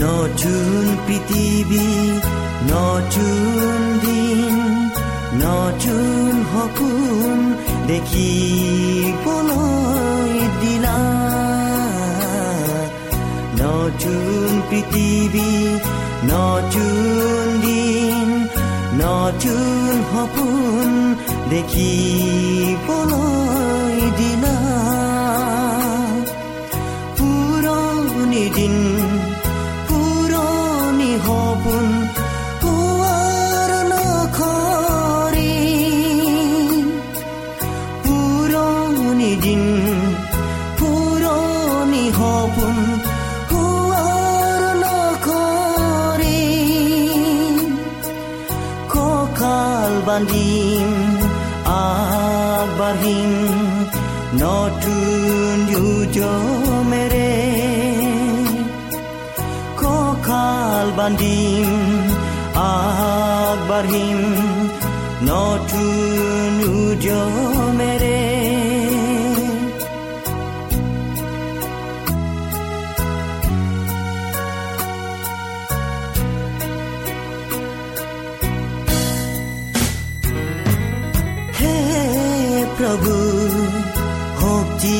নতুন পৃথিৱী নতুন দিন নতুন সপোন দেখিবলৈ দিলা নতুন পৃথিৱী নতুন দিন নতুন সপোন দেখিবলৈ প্ৰভু শক্তি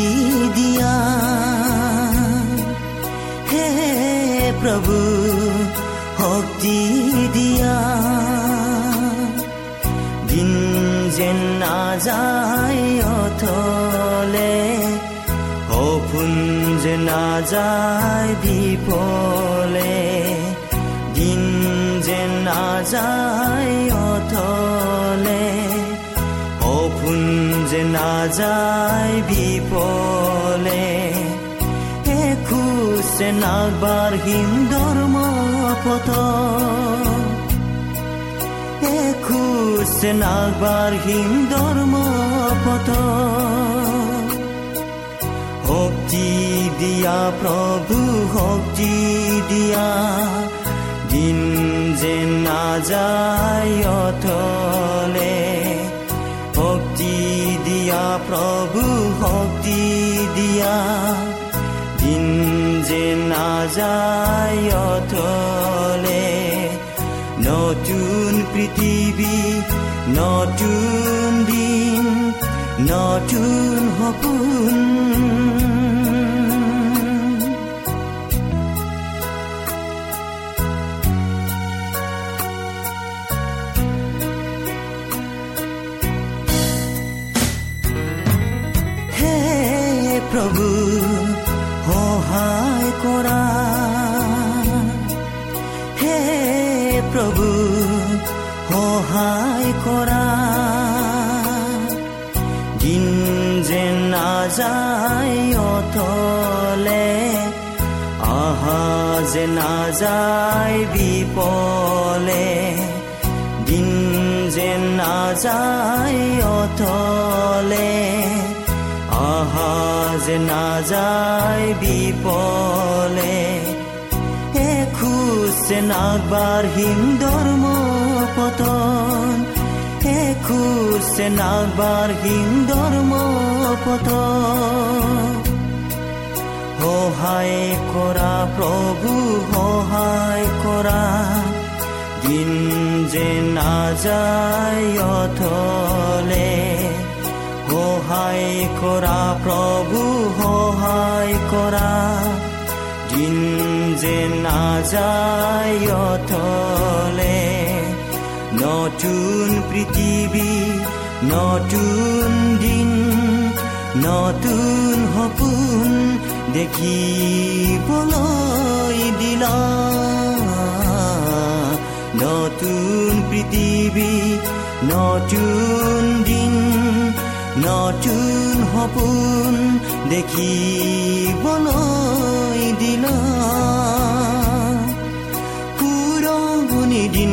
দিয়া হে প্ৰভু শক্তি দিয়া দিন যেন নাযায় অথলে সপোন যে নাযায় বিপলে দিন যেন নাযায় যে নাযায় বিপলে। এখোজে নাগবাঢ়িম ধৰ্ম পথ এখোজে নাগবাঢ়িম ধৰ্ম পথ শক্তি দিয়া প্ৰভু শক্তি দিয়া। দিন যে নাযায় অথলে। শক্তি দিয়া। দিন যে নাযায় অথলে নতুন পৃথিৱী নতুন দিন নতুন সপোন দিন যেন নাযায় অথলে আহা যে নাযায় বিপলে দিন যেন নাযায় অথলে আহা যে নাযায় বিপলে। এখোজ যে নাগবাঢ়িম ধৰ্ম পতন যে নাগবাঢ়িম ধৰ্ম পতন সহায় কৰা প্ৰভু সহায় কৰা দিন যে নাযায় অথলে। সহায় কৰা প্ৰভু সহায় কৰা দিন যে নাযায়তলে নতুন পৃথিৱী নতুন দিন নতুন সপোন দেখিবলৈ দিলা নতুন পৃথিৱী নতুন দিন নতুন সপোন দেখিবলৈ দিলা পুৰণি দিন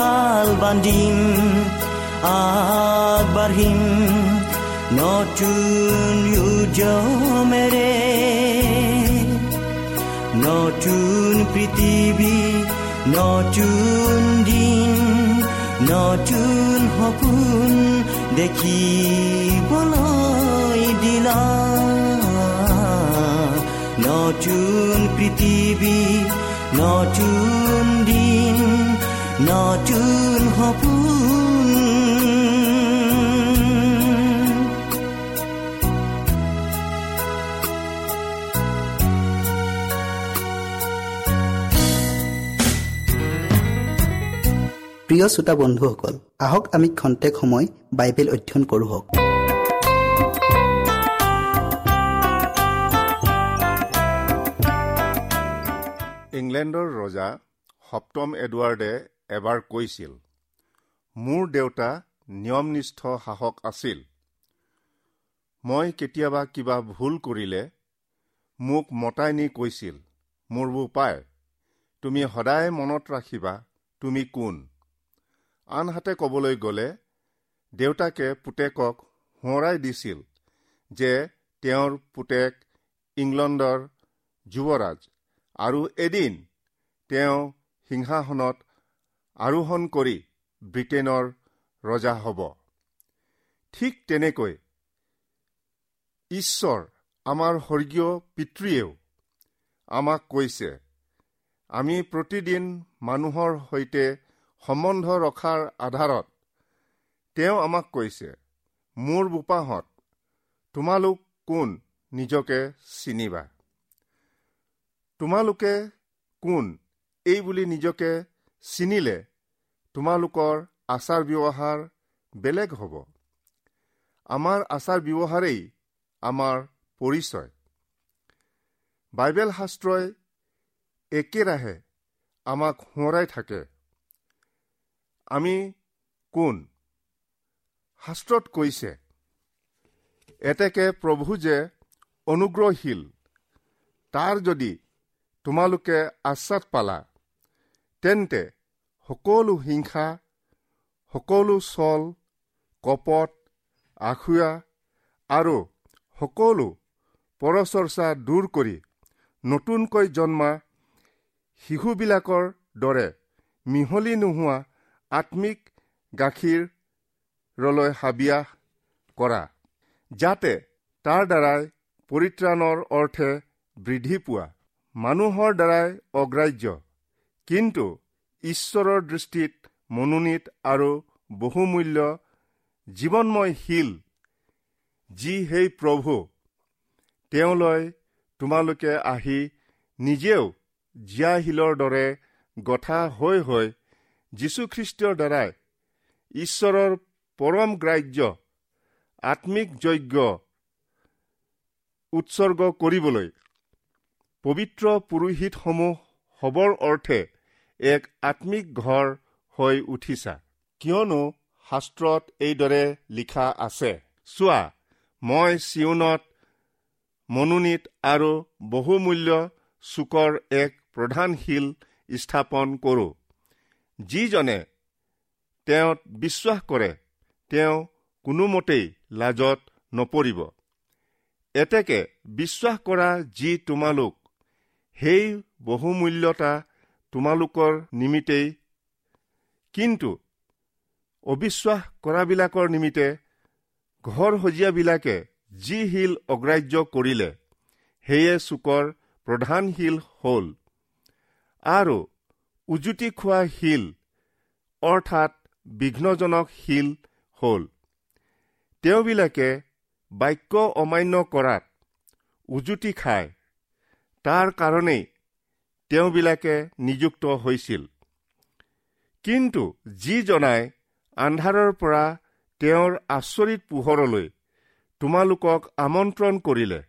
নতুন উজমেৰে কঁকাল বান্ধিম আগবাঢ়িম নতুন উজমেৰে নতুন পৃথিৱী নতুন দিন নতুন সপোন দেখিবলৈ দিলা। নতুন পৃথিৱী নতুন দিন নতুন সপোন প্ৰিয় শ্ৰোতা বন্ধুসকল আহক আমি খন্তেক সময় বাইবেল অধ্যয়ন কৰোঁ হওক। ইংলেণ্ডৰ ৰজা সপ্তম এডৱাৰ্ডে এবাৰ কৈছিল মোৰ দেউতা নিয়মনিষ্ঠ শাসক আছিল। মই কেতিয়াবা কিবা ভুল কৰিলে মোক মতাই নি কৈছিল মোৰ বোপাই তুমি সদায় মনত ৰাখিবা তুমি কোন? আনহাতে ক'বলৈ গ'লে দেউতাকে পুতেকক সোঁৱৰাই দিছিল যে তেওঁৰ পুতেক ইংলণ্ডৰ যুৱৰাজ আৰু এদিন তেওঁ সিংহাসনত আৰোহণ কৰি ব্ৰিটেইনৰ ৰজা হ'ব। ঠিক তেনেকৈ ঈশ্বৰ আমাৰ স্বৰ্গীয় পিতৃয়েও আমাক কৈছে আমি প্ৰতিদিন মানুহৰ সৈতে সম্বন্ধ ৰখাৰ আধাৰত তেওঁ আমাক কৈছে মোৰ বোপাহঁত তোমালোক কোন নিজকে চিনিবা? তোমালোকে কোন এই বুলি নিজকে চিনিলে তোমালোকৰ আচাৰ ব্যৱহাৰ বেলেগ হ'ব। আমাৰ আচাৰ ব্যৱহাৰেই আমাৰ পৰিচয়। বাইবেল শাস্ত্ৰই একেৰাহে আমাক সোঁৱৰাই থাকে। আমি কোন? শাস্ত্ৰত কৈছে এতেকে প্ৰভু যে অনুগ্ৰহশীল তাৰ যদি তোমালোকে আশ্বাদ পালা তেন্তে সকলো হিংসা সকলো চল কপট আখুৱা আৰু সকলো পৰচৰ্চা দূৰ কৰি নতুনকৈ জন্মা শিশুবিলাকৰ দৰে মিহলি নোহোৱা আত্মিক গাখীৰলৈ হাবিয়াস কৰা যাতে তাৰ দ্বাৰাই পৰিত্ৰাণৰ অৰ্থে বৃদ্ধি পোৱা। মানুহৰ দ্বাৰাই অগ্ৰাহ্য। কিন্তু ঈশ্বৰৰ দৃষ্টিত মনোনীত আৰু বহুমূল্য জীৱনময় শিল যি সেই প্ৰভু তেওঁলৈ তোমালোকে আহি নিজেও জীয়াশিলৰ দৰে গঠা হৈ হৈ যীশুখ্ৰীষ্টৰ দ্বাৰাই ঈশ্বৰৰ পৰম গ্ৰাহ্য আত্মিক যজ্ঞ উৎসৰ্গ কৰিবলৈ পবিত্ৰ পুৰোহিতসমূহ হবৰ অৰ্থে এক আত্মিক ঘৰ হৈ উঠিছা। কিয়নো শাস্ত্ৰত এইদৰে লিখা আছে চোৱা মই চিউনত মনোনীত আৰু বহুমূল্য চুকৰ এক প্ৰধান শিল স্থাপন কৰোঁ। যিজনে তেওঁত বিশ্বাস কৰে তেওঁ কোনোমতেই লাজত নপৰিব। এতেকে বিশ্বাস কৰা যি তোমালোক সেই বহুমূল্যতা তোমালোকৰ নিমিত্তেই কিন্তু অবিশ্বাস কৰাবিলাকৰ নিমিত্তে ঘৰ সজীয়াবিলাকে যি শিল অগ্ৰাহ্য কৰিলে সেয়ে চুকৰ প্ৰধান শিল হ'ল। আৰু উজুতি খোৱা শিল অৰ্থাৎ বিঘ্নজনক শিল হ'ল। তেওঁবিলাকে বাক্য অমান্য কৰাত উজুতি খায়। তাৰ কাৰণেই তেওঁবিলাকে নিযুক্ত হৈছিল। কিন্তু যি জনাই আন্ধাৰৰ পৰা তেওঁৰ আচৰিত পোহৰলৈ তোমালোকক আমন্ত্ৰণ কৰিলে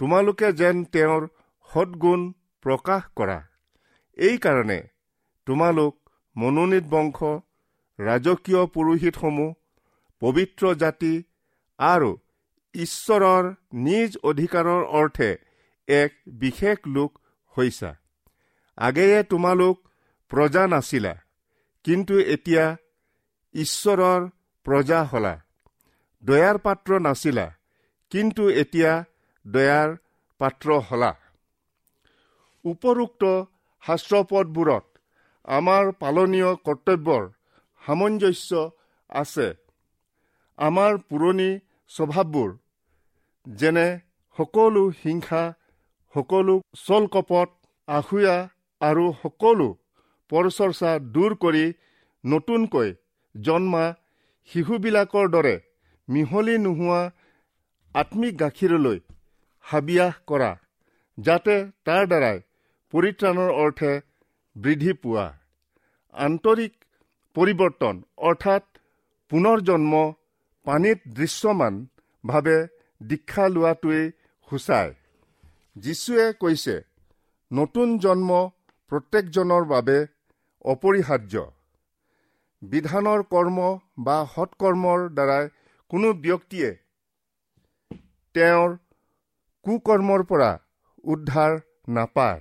তোমালোকে যেন তেওঁৰ সদগুণ প্ৰকাশ কৰা। এইকাৰণে তোমালোক মনোনীত বংশ ৰাজকীয় পুৰোহিতসমূহ পবিত্ৰ জাতি আৰু ঈশ্বৰৰ নিজ অধিকাৰৰ অৰ্থে এক বিশেষ লোক হৈছা। আগেয়ে তোমালোক প্ৰজা নাছিলা কিন্তু এতিয়া ঈশ্বৰৰ প্ৰজা হলা। দয়াৰ পাত্ৰ নাছিলা কিন্তু এতিয়া দয়াৰ পাত্ৰ হলা। উপৰোক্ত শাস্ত্ৰপদবোৰত আমাৰ পালনীয় কৰ্তব্যৰ সামঞ্জস্য আছে। আমাৰ পুৰণি স্বভাৱবোৰ যেনে সকলো হিংসা সকলো চলকপট আহুয়া আৰু সকলো পৰচৰ্চা দূৰ কৰি নতুনকৈ জন্মা শিশুবিলাকৰ দৰে মিহলি নোহোৱা আত্মিক গাখীৰলৈ হাবিয়াস কৰা যাতে তাৰ দ্বাৰাই পৰিত্ৰাণৰ অৰ্থে বৃদ্ধি পোৱা। আন্তৰিক পৰিৱৰ্তন অৰ্থাৎ পুনৰ জন্ম পানীত দৃশ্যমানভাৱে দীক্ষা লোৱাটোৱেই সূচায়। যীশুৱে কৈছে নতুন জন্ম প্ৰত্যেকজনৰ বাবে অপৰিহাৰ্য। বিধানৰ কৰ্ম বা সৎকৰ্মৰ দ্বাৰাই কোনো ব্যক্তিয়ে তেওঁৰ কুকৰ্মৰ পৰা উদ্ধাৰ নাপায়।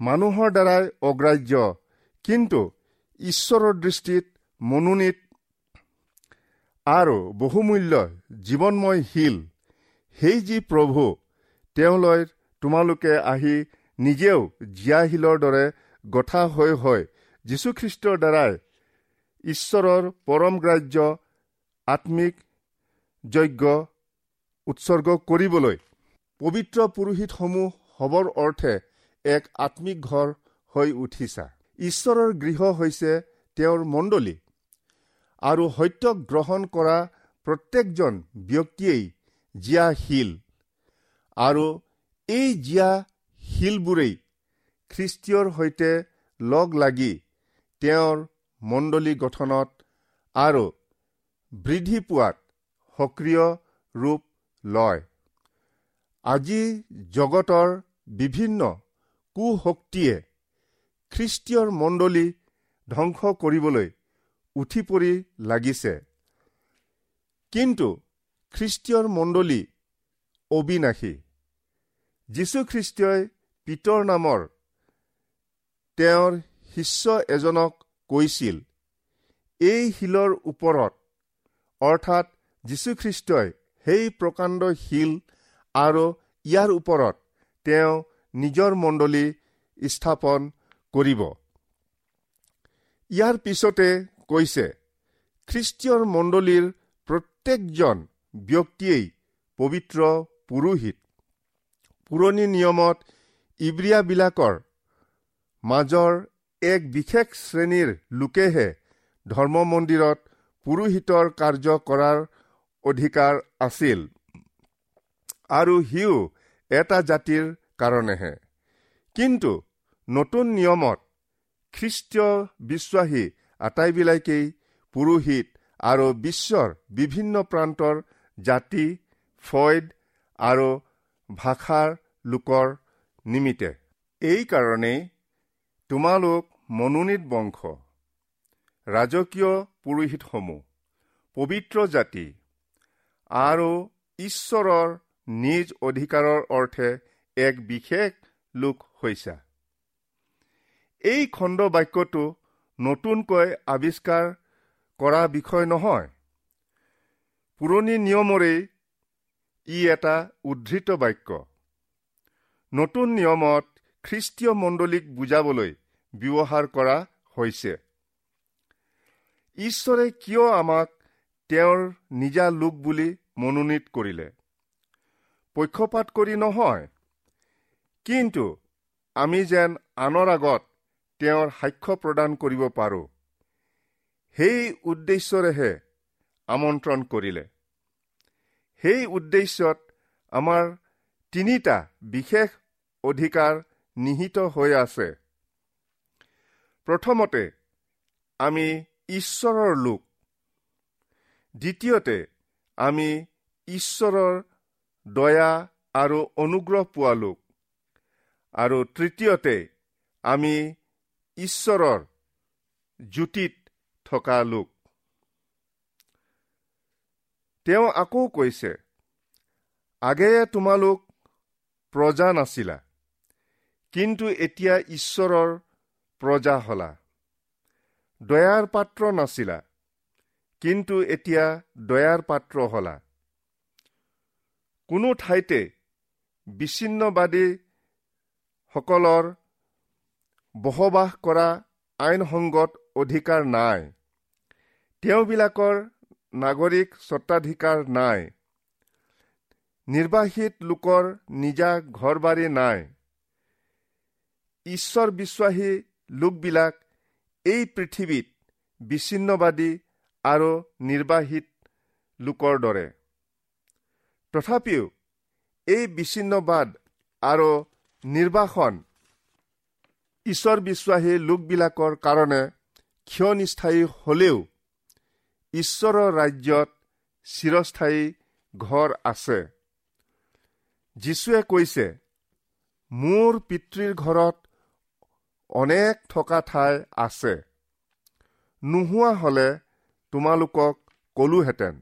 মানুহৰ দ্বাৰাই অগ্ৰাহ্য কিন্তু ঈশ্বৰৰ দৃষ্টিত মনোনীত আৰু বহুমূল্য জীৱনময় শিল সেই যি প্ৰভু তেওঁলৈ তোমালোকে আহি নিজেও জীয়াশিলৰ দৰে গঠা হৈ হয় যীশুখ্ৰীষ্টৰ দ্বাৰাই ঈশ্বৰৰ পৰমগ্ৰাহ্য আত্মিক যজ্ঞ উৎসৰ্গ কৰিবলৈ পবিত্ৰ পুৰোহিতসমূহ হবৰ অৰ্থে এক আত্মিক ঘৰ হৈ উঠিছা। ঈশ্বৰৰ গৃহ হৈছে তেওঁৰ মণ্ডলী আৰু সত্য গ্ৰহণ কৰা প্ৰত্যেকজন ব্যক্তিয়েই জীয়া শিল আৰু এই জীয়া শিলবোৰেই খ্ৰীষ্টীয়ৰ সৈতে লগ লাগি তেওঁৰ মণ্ডলী গঠনত আৰু বৃদ্ধি পোৱাত সক্ৰিয় ৰূপ লয়। আজি জগতৰ বিভিন্ন কুশক্তিয়ে খ্ৰীষ্টীয়ৰ মণ্ডলী ধ্বংস কৰিবলৈ উঠি পৰি লাগিছে। কিন্তু খ্ৰীষ্টীয়ৰ মণ্ডলী অবিনাশী। যীশুখ্ৰীষ্টই পিতৰ নামৰ তেওঁৰ শিষ্য এজনক কৈছিল এই শিলৰ ওপৰত অৰ্থাৎ যীশুখ্ৰীষ্টই সেই প্ৰকাণ্ড শিল আৰু ইয়াৰ ওপৰত তেওঁ নিজৰ মণ্ডলী স্থাপন কৰিব। ইয়াৰ পিছতে কৈছে খ্ৰীষ্টীয়ৰ মণ্ডলীৰ প্ৰত্যেকজন ব্যক্তিয়েই পবিত্ৰ পুৰোহিত। পুৰণি নিয়মত ইব্ৰিয়াবিলাকৰ মাজৰ এক বিশেষ শ্ৰেণীৰ লোকেহে ধৰ্ম মন্দিৰত পুৰোহিতৰ কাৰ্য কৰাৰ অধিকাৰ আছিল। আৰু সিও এটা জাতিৰ কাৰণেহে। কিন্তু নতুন নিয়মত খ্ৰীষ্টীয় বিশ্বাসী আটাইবিলাকেই পুৰোহিত আৰু বিশ্বৰ বিভিন্ন প্ৰান্তৰ জাতি ফৈদ আৰু ভাষাৰ লোকৰ নিমিত্তে। এইকাৰণেই তোমালোক মনোনীত বংশ ৰাজকীয় পুৰোহিতসমূহ পবিত্ৰ জাতি আৰু ঈশ্বৰৰ নিজ অধিকাৰৰ অৰ্থে এক বিশেষ লোক হৈছা। এই খণ্ড বাক্যটো নতুনকৈ আৱিষ্কাৰ কৰা বিষয় নহয়। পুৰণি নিয়মৰেই ই এটা উদ্ধৃত বাক্য। নতুন নিয়মত খ্ৰীষ্টীয় মণ্ডলীক বুজাবলৈ ব্যৱহাৰ কৰা হৈছে। ঈশ্বৰে কিয় আমাক তেওঁৰ নিজা লোক বুলি মনোনীত কৰিলে? পক্ষপাত কৰি নহয়। কিন্তু আমি যেন আনৰ আগত তেওঁৰ সাক্ষ্য প্ৰদান কৰিব পাৰোঁ। সেই উদ্দেশ্যৰেহে আমন্ত্ৰণ কৰিলে। সেই উদ্দেশ্যত আমাৰ তিনিটা বিশেষ অধিকাৰ নিহিত হৈ আছে। প্ৰথমতে আমি ঈশ্বৰৰ লোক। দ্বিতীয়তে আমি ঈশ্বৰৰ দয়া আৰু অনুগ্ৰহ পোৱা লোক। আৰু তৃতীয়তে আমি ঈশ্বৰৰ জ্যোতিত থকা লোক। তেওঁ আকৌ কৈছে আগেয়ে তোমালোক প্ৰজা নাছিলা। কিন্তু এতিয়া ঈশ্বৰৰ প্ৰজা হলা। দয়াৰ পাত্ৰ নাছিলা কিন্তু এতিয়া দয়াৰ পাত্ৰ হলা। কোনো ঠাইতে বিচ্ছিন্নবাদীসকলৰ বসবাস কৰা আইনসংগত অধিকাৰ নাই। তেওঁবিলাকৰ নাগৰিক স্বত্বাধিকাৰ নাই। নিৰ্বাসিত লোকৰ নিজা ঘৰ বাৰী নাই। ঈশ্বৰ বিশ্বাসী লোকবিলাক এই পৃথিৱীত বিচ্ছিন্নবাদী আৰু নিৰ্বাহিত লোকৰ দৰে। তথাপিও এই বিচ্ছিন্নবাদ আৰু নিৰ্বাসন ঈশ্বৰ বিশ্বাসী লোকবিলাকৰ কাৰণে ক্ষয়নিস্থায়ী হলেও ঈশ্বৰৰ ৰাজ্যত চিৰস্থায়ী ঘৰ আছে। যীশুৱে কৈছে মোৰ পিতৃৰ ঘৰত অনেক থকা ঠাই আছে। নোহোৱা হলে তোমালোকক কলোহেঁতেন।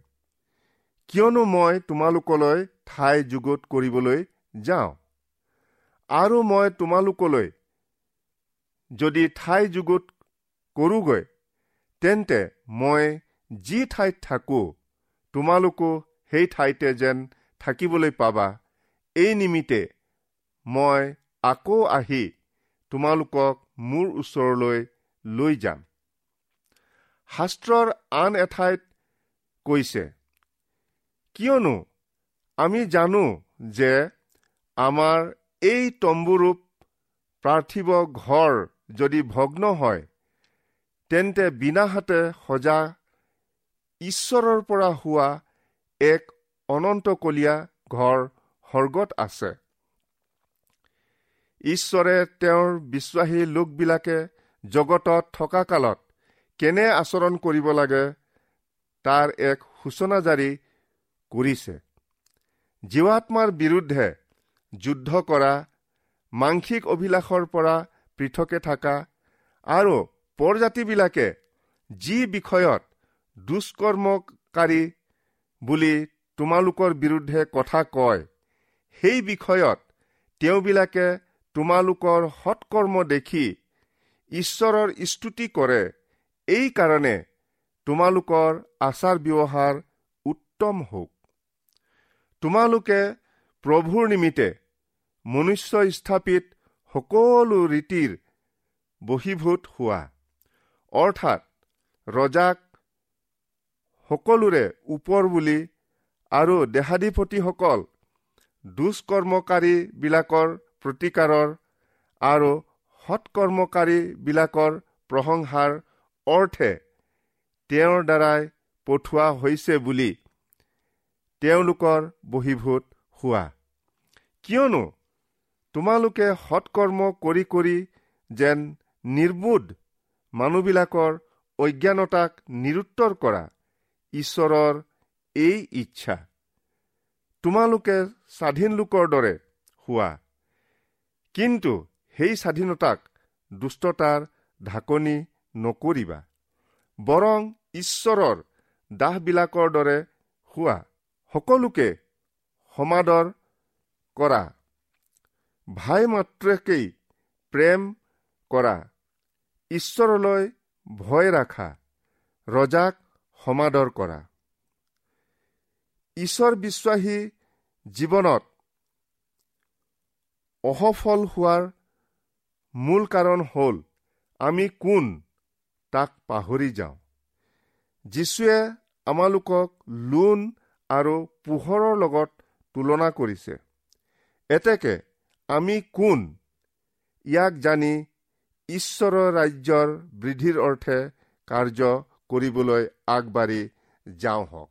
কিয়নো মই তোমালোকলৈ ঠাই যুগুত কৰিবলৈ যাওঁ। আৰু মই তোমালোকলৈ যদি ঠাই যুগুত কৰোগৈ তেন্তে মই যি ঠাইত থাকো তোমালোকো সেই ঠাইতে যেন থাকিবলৈ পাবা। এই নিমিত্তে মই আকৌ আহি তোমালোকক মোৰ ওচৰলৈ লৈ যাম। শাস্ত্ৰৰ আন এঠাইত কৈছে কিয়নো আমি জানো যে আমাৰ এই তম্বুৰূপ পাৰ্থিৱ ঘৰ যদি ভগ্ন হয় তেন্তে বিনাহাতে সজা ঈশ্বৰৰ পৰা হোৱা এক অনন্তকলীয়া ঘৰ সৰ্গত আছে। ঈশ্বৰে তেওঁৰ বিশ্বাসী লোকবিলাকে জগতত থকা কালত কেনে আচৰণ কৰিব লাগে তাৰ এক সূচনা জাৰি কৰিছে। জীৱাত্মাৰ বিৰুদ্ধে যুদ্ধ কৰা মাংসিক অভিলাষৰ পৰা পৃথকে থকা আৰু পৰজাতিবিলাকে যি বিষয়ত দুষ্কৰ্মকাৰী বুলি তোমালোকৰ বিৰুদ্ধে কথা কয় সেই বিষয়ত তেওঁবিলাকে তোমালোকৰ সৎকৰ্ম দেখি ঈশ্বৰৰ স্তুতি কৰে এই কাৰণে তোমালোকৰ আচাৰ ব্যৱহাৰ উত্তম হওক। তোমালোকে প্ৰভুৰ নিমিত্তে মনুষ্য স্থাপিত সকলো ৰীতিৰ বশীভূত হোৱা অৰ্থাৎ ৰজাক সকলোৰে ওপৰ বুলি আৰু দেহাধিপতিসকল দুষ্কৰ্মকাৰীবিলাকৰ প্ৰতিকাৰৰ আৰু সৎকৰ্মকাৰীবিলাকৰ প্ৰশংসাৰ অৰ্থে তেওঁৰ দ্বাৰাই পঠোৱা হৈছে বুলি তেওঁলোকৰ বহীভূত হোৱা। কিয়নো তোমালোকে সৎকৰ্ম কৰি কৰি যেন নিৰ্বোধ মানুহবিলাকৰ অজ্ঞানতাক নিৰুত্তৰ কৰা ঈশ্বৰৰ এই ইচ্ছা। তোমালোকে স্বাধীন লোকৰ দৰে হোৱা। কিন্তু সেই স্বাধীনতাক দুষ্টতাৰ ঢাকনি নকৰিবা বৰং ঈশ্বৰৰ দাহবিলাকৰ দৰে হোৱা সকলোকে সমাদৰ কৰা। ভাই মাত্ৰকেই প্ৰেম কৰা ঈশ্বৰলৈ ভয় ৰাখা ৰজাক সমাদৰ কৰা। ঈশ্বৰ বিশ্বাসী জীৱনত অসফল হোৱাৰ মূল কাৰণ হ'ল আমি কোন তাক পাহৰি যাওঁ। যীশুৱে আমালোকক লোন আৰু পোহৰৰ লগত তুলনা কৰিছে। এতেকে আমি কোন ইয়াক জানি ঈশ্বৰৰ ৰাজ্যৰ বৃদ্ধিৰ অৰ্থে কাৰ্য কৰিবলৈ আগবাঢ়ি যাওঁ হওক।